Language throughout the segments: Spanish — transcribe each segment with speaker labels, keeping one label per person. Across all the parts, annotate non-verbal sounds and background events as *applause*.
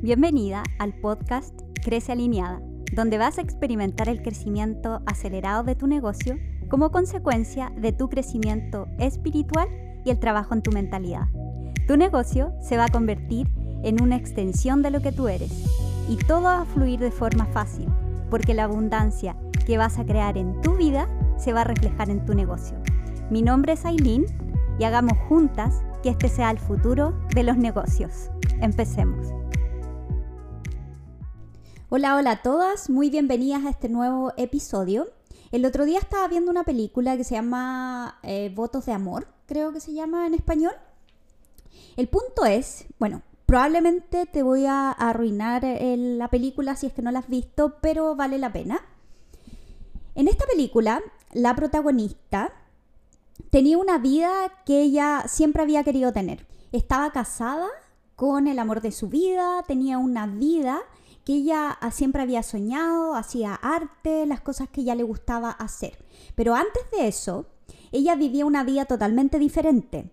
Speaker 1: Bienvenida al podcast Crece Alineada, donde vas a experimentar el crecimiento acelerado de tu negocio como consecuencia de tu crecimiento espiritual y el trabajo en tu mentalidad. Tu negocio se va a convertir en una extensión de lo que tú eres y todo va a fluir de forma fácil, porque la abundancia que vas a crear en tu vida se va a reflejar en tu negocio. Mi nombre es Aileen y hagamos juntas que este sea el futuro de los negocios. Empecemos. Hola, hola a todas, muy bienvenidas a este nuevo episodio. El otro día estaba viendo una película que se llama eh, Votos de Amor, creo que se llama en español. El punto es, bueno, probablemente te voy a arruinar eh, la película si es que no la has visto, pero vale la pena. En esta película, la protagonista tenía una vida que ella siempre había querido tener. Estaba casada con el amor de su vida, tenía una vida que ella siempre había soñado, hacía arte, las cosas que ella le gustaba hacer. Pero antes de eso, ella vivía una vida totalmente diferente,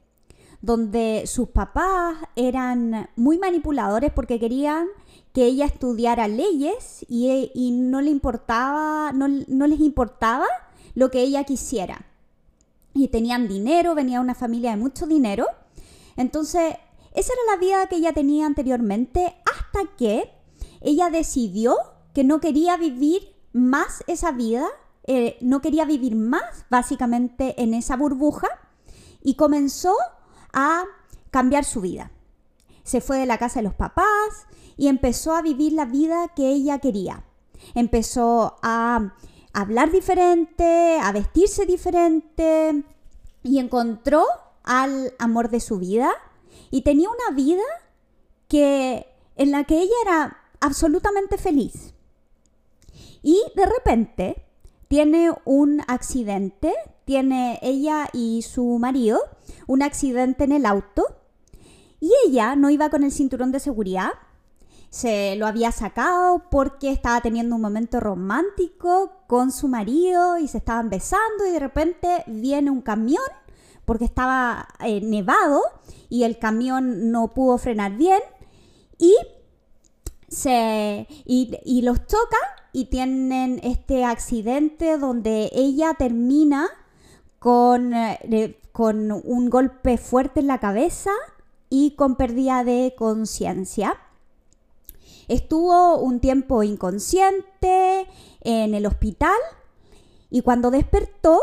Speaker 1: donde sus papás eran muy manipuladores porque querían que ella estudiara leyes y, no, le importaba, no, no les importaba lo que ella quisiera. Y tenían dinero, venía una familia de mucho dinero. Entonces, esa era la vida que ella tenía anteriormente hasta que ella decidió que no quería vivir más esa vida, eh, no quería vivir más básicamente en esa burbuja y comenzó a cambiar su vida. Se fue de la casa de los papás y empezó a vivir la vida que ella quería. Empezó a hablar diferente, a vestirse diferente y encontró al amor de su vida y tenía una vida que en la que ella era absolutamente feliz. Y de repente tiene un accidente, tiene ella y su marido un accidente en el auto y ella no iba con el cinturón de seguridad, se lo había sacado porque estaba teniendo un momento romántico con su marido y se estaban besando y de repente viene un camión porque estaba eh, nevado y el camión no pudo frenar bien y se, y, los choca y tienen este accidente donde ella termina con, eh, con un golpe fuerte en la cabeza y con pérdida de conciencia. Estuvo un tiempo inconsciente en el hospital y cuando despertó,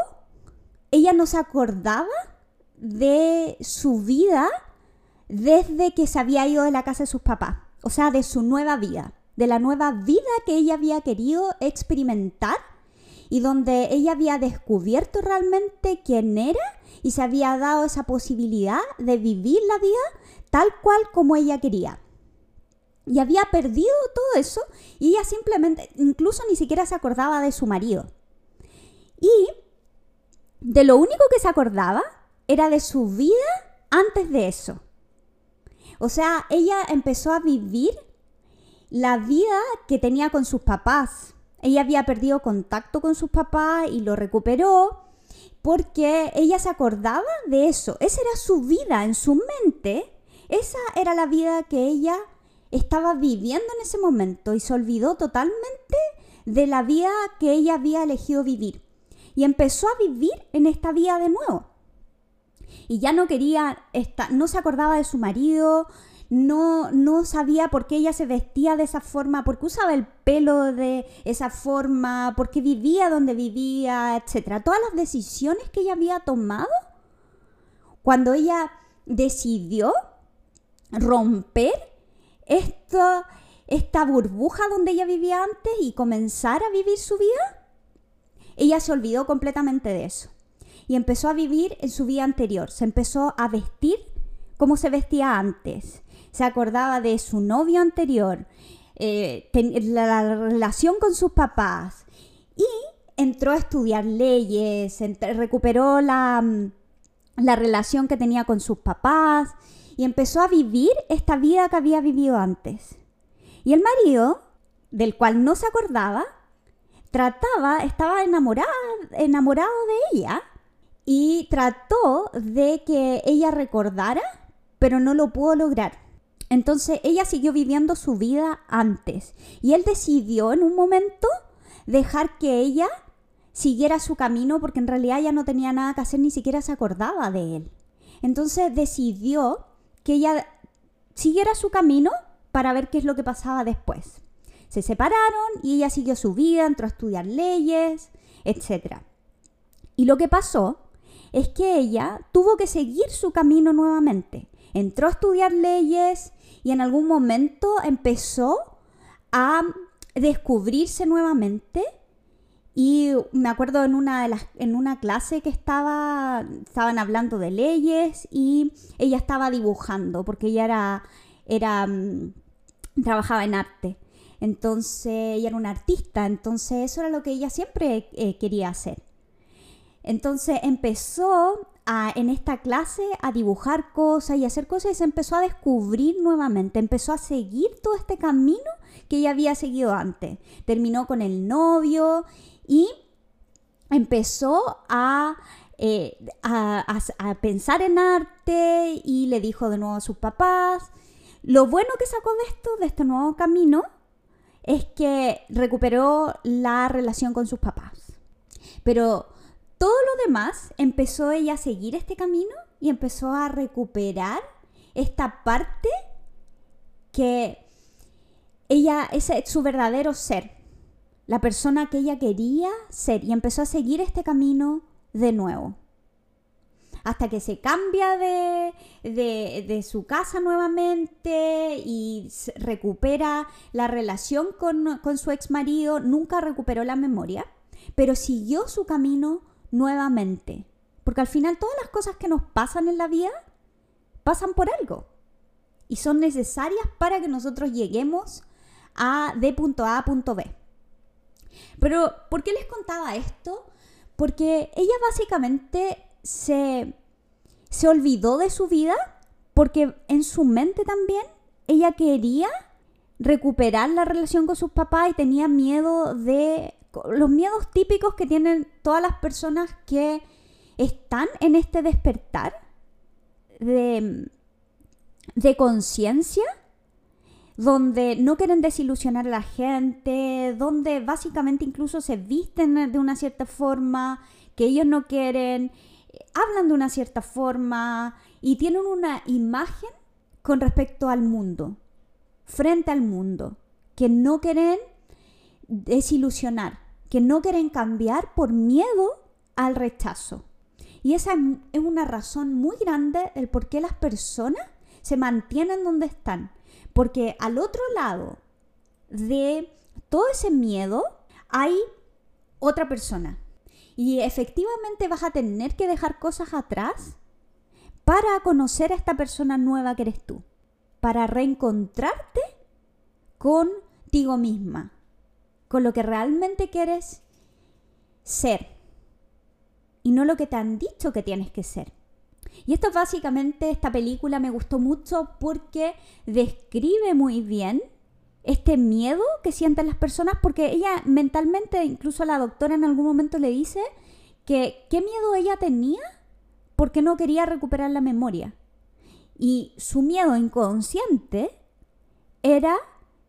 Speaker 1: ella no se acordaba de su vida desde que se había ido de la casa de sus papás o sea, de su nueva vida, de la nueva vida que ella había querido experimentar y donde ella había descubierto realmente quién era y se había dado esa posibilidad de vivir la vida tal cual como ella quería. Y había perdido todo eso y ella simplemente, incluso ni siquiera se acordaba de su marido. Y de lo único que se acordaba era de su vida antes de eso. O sea, ella empezó a vivir la vida que tenía con sus papás. Ella había perdido contacto con sus papás y lo recuperó porque ella se acordaba de eso. Esa era su vida en su mente. Esa era la vida que ella estaba viviendo en ese momento y se olvidó totalmente de la vida que ella había elegido vivir. Y empezó a vivir en esta vida de nuevo y ya no quería, estar, no se acordaba de su marido, no, no sabía por qué ella se vestía de esa forma, por qué usaba el pelo de esa forma, por qué vivía donde vivía, etc. Todas las decisiones que ella había tomado cuando ella decidió romper esta, esta burbuja donde ella vivía antes y comenzar a vivir su vida, ella se olvidó completamente de eso y empezó a vivir en su vida anterior. Se empezó a vestir como se vestía antes. Se acordaba de su novio anterior, eh, la, relación con sus papás y entró a estudiar leyes, recuperó la, mm, la relación que tenía con sus papás y empezó a vivir esta vida que había vivido antes. Y el marido, del cual no se acordaba, trataba, estaba enamorado, enamorado de ella y trató de que ella recordara, pero no lo pudo lograr. Entonces ella siguió viviendo su vida antes y él decidió en un momento dejar que ella siguiera su camino porque en realidad ella no tenía nada que hacer, ni siquiera se acordaba de él. Entonces decidió que ella siguiera su camino para ver qué es lo que pasaba después. Se separaron y ella siguió su vida, entró a estudiar leyes, etc. Y lo que pasó es que ella tuvo que seguir su camino nuevamente. Entró a estudiar leyes y en algún momento empezó a descubrirse nuevamente y me acuerdo en una, de las, en una clase que estaba, estaban hablando de leyes y ella estaba dibujando, porque ella era, era mm, trabajaba en arte. Entonces, ella era una artista, entonces eso era lo que ella siempre eh, quería hacer. Entonces empezó a, en esta clase a dibujar cosas y hacer cosas y se empezó a descubrir nuevamente, empezó a seguir todo este camino que ella había seguido antes. Terminó con el novio y empezó eh, a, a, pensar en arte y le dijo de nuevo a sus papás. Lo bueno que sacó de esto, de este nuevo camino, es que recuperó la relación con sus papás. Pero todo lo demás empezó ella a seguir este camino y empezó a recuperar esta parte que ella es su verdadero ser, la persona que ella quería ser y empezó a seguir este camino de nuevo. Hasta que se cambia de, de, su casa nuevamente y recupera la relación con, con su ex marido, nunca recuperó la memoria, pero siguió su camino nuevamente. Porque al final todas las cosas que nos pasan en la vida pasan por algo. Y son necesarias para que nosotros lleguemos a de punto A a punto B. Pero, ¿por qué les contaba esto? Porque ella básicamente se, se olvidó de su vida porque en su mente también ella quería recuperar la relación con sus papás y tenía miedo de los miedos típicos que tienen todas las personas que están en este despertar de, de conciencia donde no quieren desilusionar a la gente, donde básicamente incluso se visten de una cierta forma que ellos no quieren, hablan de una cierta forma y tienen una imagen con respecto al mundo, frente al mundo, que no quieren desilusionar, que no quieren cambiar por miedo al rechazo. Y esa es una razón muy grande del por qué las personas se mantienen donde están porque al otro lado de todo ese miedo hay otra persona. Y efectivamente vas a tener que dejar cosas atrás para conocer a esta persona nueva que eres tú. Para reencontrarte contigo misma. Con lo que realmente quieres ser. Y no lo que te han dicho que tienes que ser. Y esto básicamente, esta película me gustó mucho porque describe muy bien este miedo que sienten las personas, porque ella mentalmente, incluso la doctora en algún momento le dice que qué miedo ella tenía porque no quería recuperar la memoria. Y su miedo inconsciente era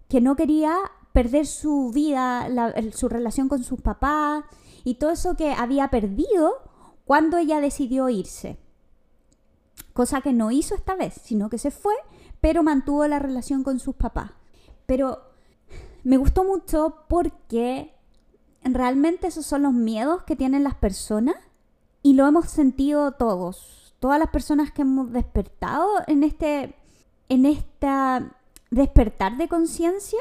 Speaker 1: que no quería perder su vida, su relación con sus papás y todo eso que había perdido cuando ella decidió irse cosa que no hizo esta vez, sino que se fue, pero mantuvo la relación con sus papás. Pero me gustó mucho porque realmente esos son los miedos que tienen las personas y lo hemos sentido todos, todas las personas que hemos despertado en este en esta despertar de conciencia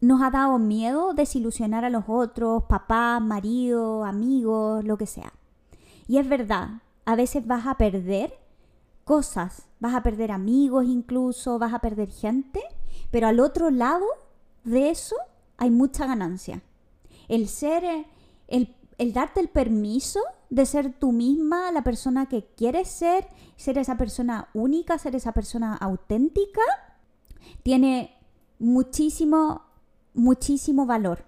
Speaker 1: nos ha dado miedo desilusionar a los otros, papás, marido, amigos, lo que sea. Y es verdad, a veces vas a perder cosas, vas a perder amigos incluso, vas a perder gente, pero al otro lado de eso hay mucha ganancia. El ser, eh, el, el darte el permiso de ser tú misma, la persona que quieres ser, ser esa persona única, ser esa persona auténtica, tiene muchísimo, muchísimo valor,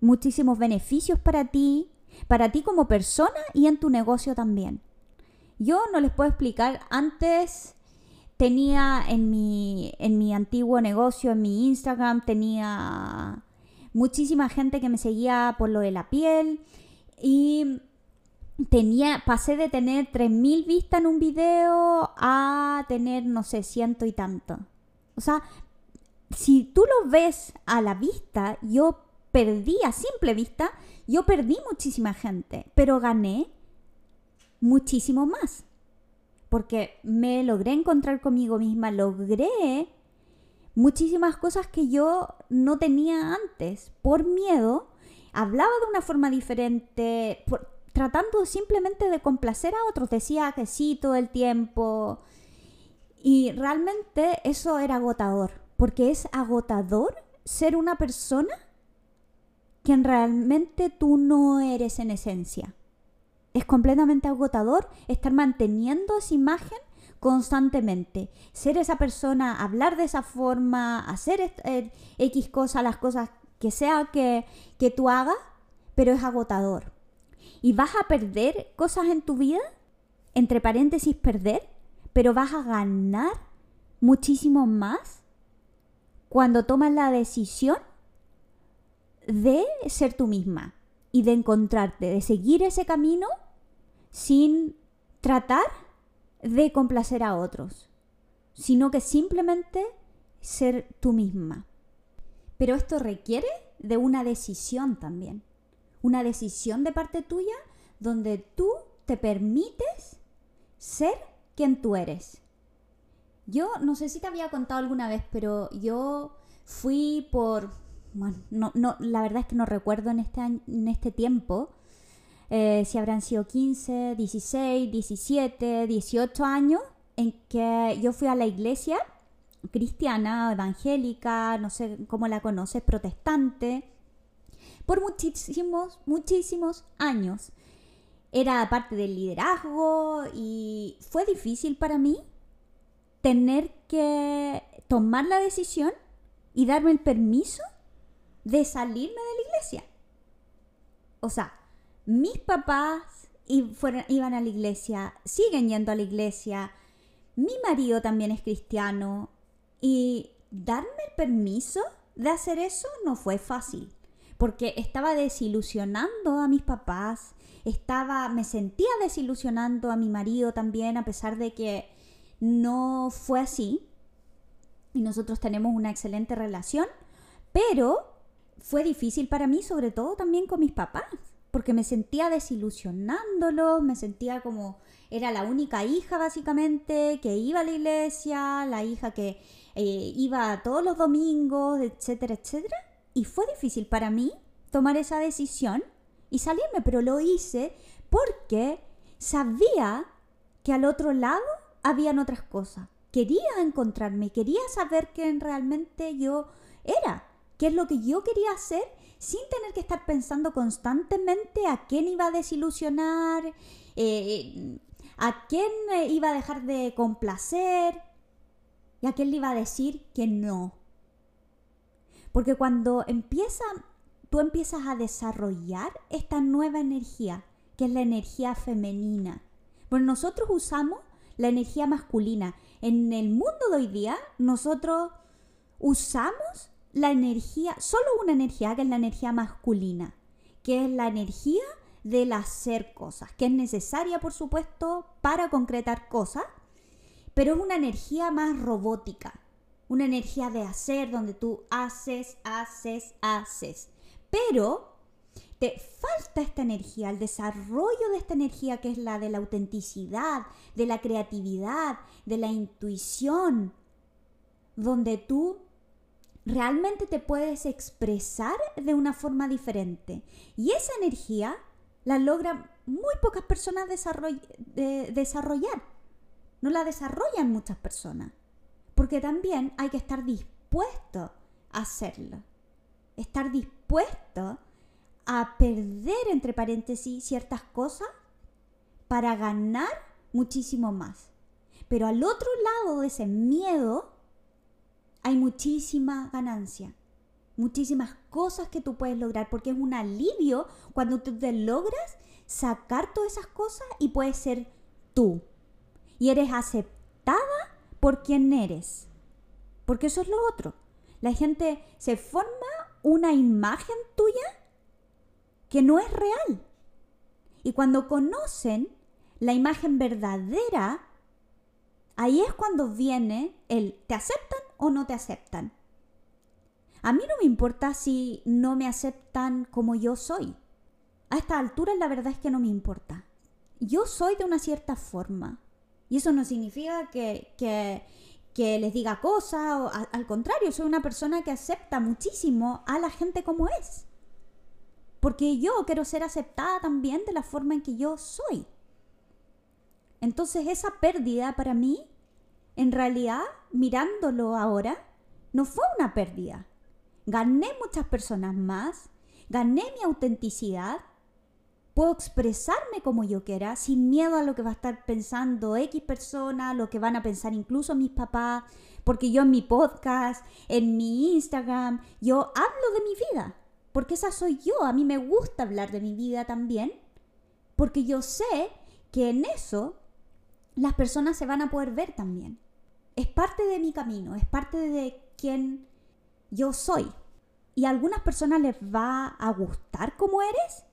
Speaker 1: muchísimos beneficios para ti, para ti como persona y en tu negocio también. Yo no les puedo explicar, antes tenía en mi, en mi antiguo negocio, en mi Instagram, tenía muchísima gente que me seguía por lo de la piel y tenía, pasé de tener 3.000 vistas en un video a tener, no sé, ciento y tanto. O sea, si tú lo ves a la vista, yo perdí a simple vista, yo perdí muchísima gente, pero gané muchísimo más. Porque me logré encontrar conmigo misma, logré muchísimas cosas que yo no tenía antes. Por miedo, hablaba de una forma diferente, tratando simplemente de complacer a otros. Decía que sí todo el tiempo. Y realmente eso era agotador, porque es agotador ser una persona quien realmente tú no eres en esencia. Es completamente agotador estar manteniendo esa imagen constantemente. Ser esa persona, hablar de esa forma, hacer eh, X cosas, las cosas que sea que, que tú hagas, pero es agotador. Y vas a perder cosas en tu vida, entre paréntesis perder, pero vas a ganar muchísimo más cuando tomas la decisión de ser tú misma y de encontrarte, de seguir ese camino sin tratar de complacer a otros, sino que simplemente ser tú misma. Pero esto requiere de una decisión también, una decisión de parte tuya donde tú te permites ser quien tú eres. Yo no sé si te había contado alguna vez, pero yo fui por, bueno, no, no, la verdad es que no recuerdo en este, en este tiempo, eh, si habrán sido 15, 16, 17, 18 años, en que yo fui a la iglesia cristiana, evangélica, no sé cómo la conoces, protestante, por muchísimos, muchísimos años. Era parte del liderazgo y fue difícil para mí tener que tomar la decisión y darme el permiso de salirme de la iglesia. O sea, mis papás iban a la iglesia, siguen yendo a la iglesia, mi marido también es cristiano y darme el permiso de hacer eso no fue fácil, porque estaba desilusionando a mis papás, estaba me sentía desilusionando a mi marido también a pesar de que no fue así y nosotros tenemos una excelente relación, pero fue difícil para mí sobre todo también con mis papás porque me sentía desilusionándolo, me sentía como era la única hija básicamente que iba a la iglesia, la hija que eh, iba todos los domingos, etcétera, etcétera. Y fue difícil para mí tomar esa decisión y salirme, pero lo hice porque sabía que al otro lado habían otras cosas. Quería encontrarme, quería saber quién realmente yo era, qué es lo que yo quería hacer sin tener que estar pensando constantemente a quién iba a desilusionar, eh, a quién iba a dejar de complacer y a quién le iba a decir que no. Porque cuando empieza, tú empiezas a desarrollar esta nueva energía, que es la energía femenina. Bueno, nosotros usamos la energía masculina. En el mundo de hoy día, nosotros usamos la energía, solo una energía, que es la energía masculina, que es la energía del hacer cosas, que es necesaria, por supuesto, para concretar cosas, pero es una energía más robótica, una energía de hacer, donde tú haces, haces, haces. Pero te falta esta energía, el desarrollo de esta energía que es la de la autenticidad, de la creatividad, de la intuición, donde tú realmente te puedes expresar de una forma diferente. Y esa energía la logran muy pocas personas desarrollar. No la desarrollan muchas personas. Porque también hay que estar dispuesto a hacerlo. Estar dispuesto a perder, entre paréntesis, ciertas cosas para ganar muchísimo más. Pero al otro lado de ese miedo hay muchísima ganancia, muchísimas cosas que tú puedes lograr, porque es un alivio cuando tú te logras sacar todas esas cosas y puedes ser tú. Y eres aceptada por quien eres. Porque eso es lo otro. La gente se forma una imagen tuya que no es real. Y cuando conocen la imagen verdadera, ahí es cuando viene el ¿te aceptan o no te aceptan? A mí no me importa si no me aceptan como yo soy. A esta altura la verdad es que no me importa. Yo soy de una cierta forma. Y eso no significa que, que, les diga cosas, al contrario, soy una persona que acepta muchísimo a la gente como es. Porque yo quiero ser aceptada también de la forma en que yo soy. Entonces esa pérdida para mí, en realidad, mirándolo ahora, no fue una pérdida. Gané muchas personas más, gané mi autenticidad, puedo expresarme como yo quiera, sin miedo a lo que va a estar pensando X persona, lo que van a pensar incluso mis papás, porque yo en mi podcast, en mi Instagram, yo hablo de mi vida, porque esa soy yo, a mí me gusta hablar de mi vida también, porque yo sé que en eso las personas se van a poder ver también. Es parte de mi camino, es parte de quien yo soy. Y a algunas personas les va a gustar como eres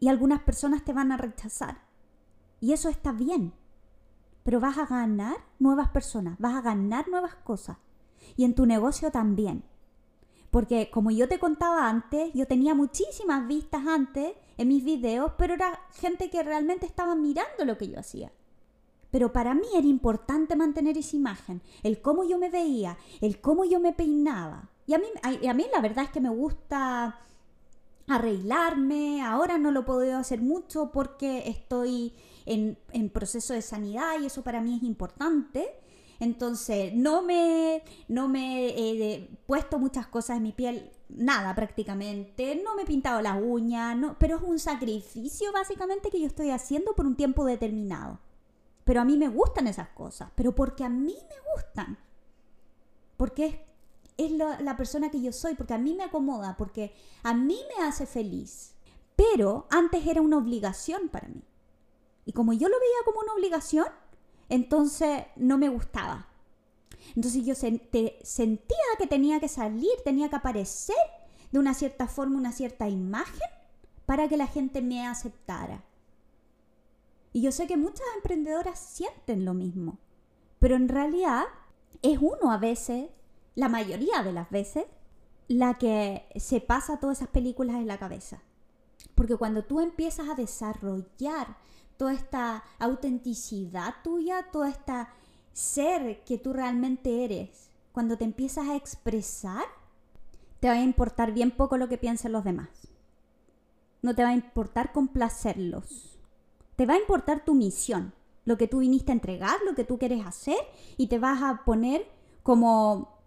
Speaker 1: y algunas personas te van a rechazar. Y eso está bien. Pero vas a ganar nuevas personas, vas a ganar nuevas cosas. Y en tu negocio también. Porque como yo te contaba antes, yo tenía muchísimas vistas antes en mis videos, pero era gente que realmente estaba mirando lo que yo hacía. Pero para mí era importante mantener esa imagen, el cómo yo me veía, el cómo yo me peinaba. Y a mí, a, mí la verdad es que me gusta arreglarme, ahora no lo puedo hacer mucho porque estoy en, proceso de sanidad y eso para mí es importante. Entonces, no me, no me he puesto muchas cosas en mi piel, nada prácticamente, no me he pintado las uñas, pero es un sacrificio básicamente que yo estoy haciendo por un tiempo determinado. Pero a mí me gustan esas cosas, pero porque a mí me gustan. Porque es es la, persona que yo soy, porque a mí me acomoda, porque a mí me hace feliz. Pero antes era una obligación para mí. Y como yo lo veía como una obligación, entonces no me gustaba. Entonces yo sentía que tenía que salir, tenía que aparecer de una cierta forma, una cierta imagen, para que la gente me aceptara. Y yo sé que muchas emprendedoras sienten lo mismo, pero en realidad es uno a veces la mayoría de las veces, la que se pasa todas esas películas en la cabeza. Porque cuando tú empiezas a desarrollar toda esta autenticidad tuya, toda esta ser que tú realmente eres, cuando te empiezas a expresar, te va a importar bien poco lo que piensen los demás. No te va a importar complacerlos. Te va a importar tu misión, lo que tú viniste a entregar, lo que tú quieres hacer, y te vas a poner como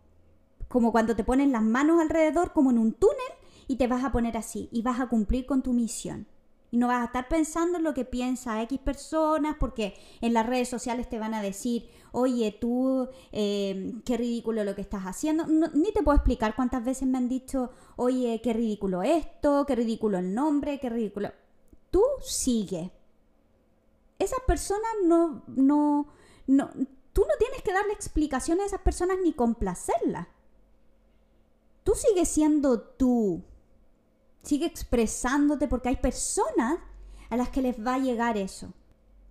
Speaker 1: como cuando te ponen las manos alrededor como en un túnel y te vas a poner así y vas a cumplir con tu misión. Y no vas a estar pensando en lo que piensa X personas porque en las redes sociales te van a decir, oye, tú, eh, qué ridículo lo que estás haciendo. ni te puedo explicar cuántas veces me han dicho, oye, qué ridículo esto, qué ridículo el nombre, qué ridículo... Tú sigue. Esas personas no, no, no, tú no tienes que darle explicaciones a esas personas ni complacerlas tú sigues siendo tú. Sigue expresándote porque hay personas a las que les va a llegar eso.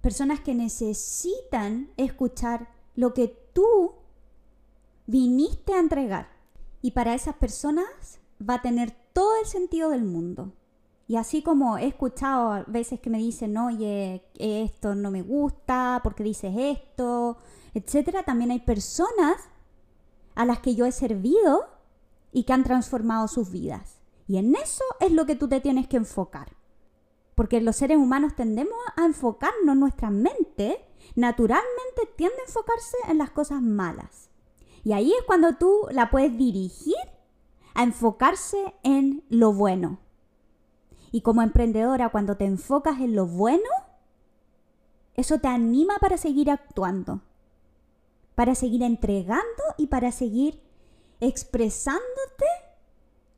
Speaker 1: Personas que necesitan escuchar lo que tú viniste a entregar. Y para esas personas va a tener todo el sentido del mundo. Y así como he escuchado a veces que me dicen, oye, esto no me gusta, porque dices esto, etcétera, también hay personas a las que yo he servido y que han transformado sus vidas. Y en eso es lo que tú te tienes que enfocar. Porque los seres humanos tendemos a enfocarnos, nuestra mente naturalmente tiende a enfocarse en las cosas malas. Y ahí es cuando tú la puedes dirigir a enfocarse en lo bueno. Y como emprendedora, cuando te enfocas en lo bueno, eso te anima para seguir actuando, para seguir entregando y para seguir expresándote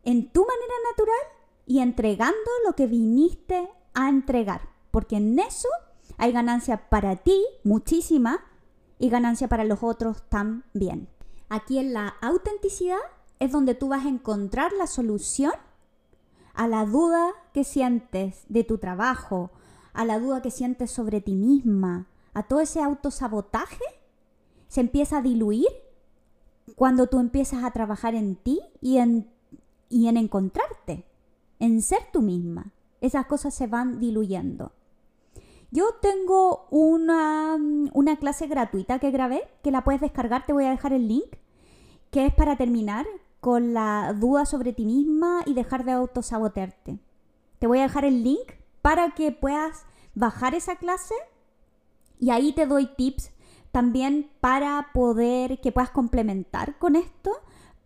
Speaker 1: en tu manera natural y entregando lo que viniste a entregar. Porque en eso hay ganancia para ti, muchísima, y ganancia para los otros también. Aquí en la autenticidad es donde tú vas a encontrar la solución a la duda que sientes de tu trabajo, a la duda que sientes sobre ti misma, a todo ese autosabotaje, se empieza a diluir cuando tú empiezas a trabajar en ti y en, y en encontrarte, en ser tú misma. Esas cosas se van diluyendo. Yo tengo una, una clase gratuita que grabé, que la puedes descargar, te voy a dejar el link, que es para terminar con la duda sobre ti misma y dejar de autosabotearte. Te voy a dejar el link para que puedas bajar esa clase y ahí te doy tips también para poder que puedas complementar con esto,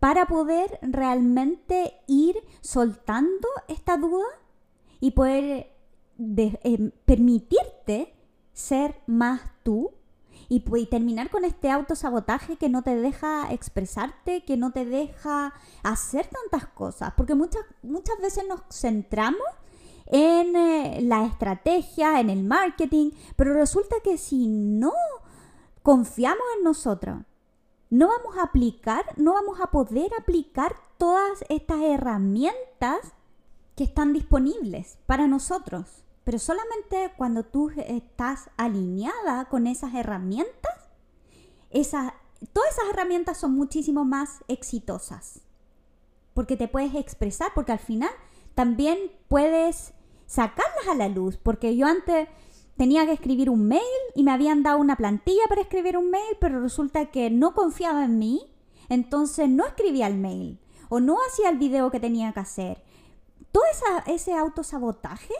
Speaker 1: para poder realmente ir soltando esta duda y poder eh, permitirte ser más tú y, terminar con este autosabotaje que no te deja expresarte, que no te deja hacer tantas cosas. Porque muchas, muchas veces nos centramos en eh, la estrategia, en el marketing, pero resulta que si no confiamos en nosotros, no vamos a aplicar, no vamos a poder aplicar todas estas herramientas que están disponibles para nosotros. Pero solamente cuando tú estás alineada con esas herramientas, todas esas herramientas son muchísimo más exitosas. Porque te puedes expresar, porque al final también puedes sacarlas a la luz. Porque yo antes tenía que escribir un mail y me habían dado una plantilla para escribir un mail, pero resulta que no confiaba en mí, entonces no escribía el mail o no hacía el video que tenía que hacer. Todo ese autosabotaje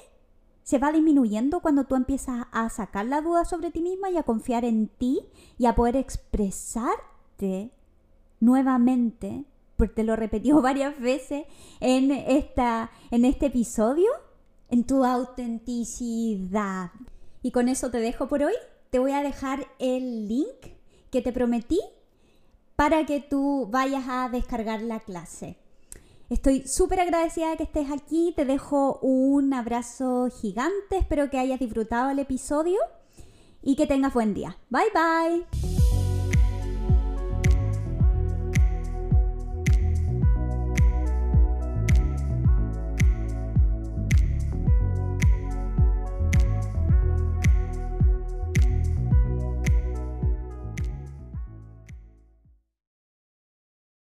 Speaker 1: se va disminuyendo cuando tú empiezas a sacar la duda sobre ti misma y a confiar en ti y a poder expresarte nuevamente, porque te lo he repetido *laughs* varias veces en, esta, en este episodio, en tu autenticidad. Y con eso te dejo por hoy. Te voy a dejar el link que te prometí para que tú vayas a descargar la clase. Estoy súper agradecida de que estés aquí. Te dejo un abrazo gigante. Espero que hayas disfrutado el episodio y que tengas buen día. Bye bye.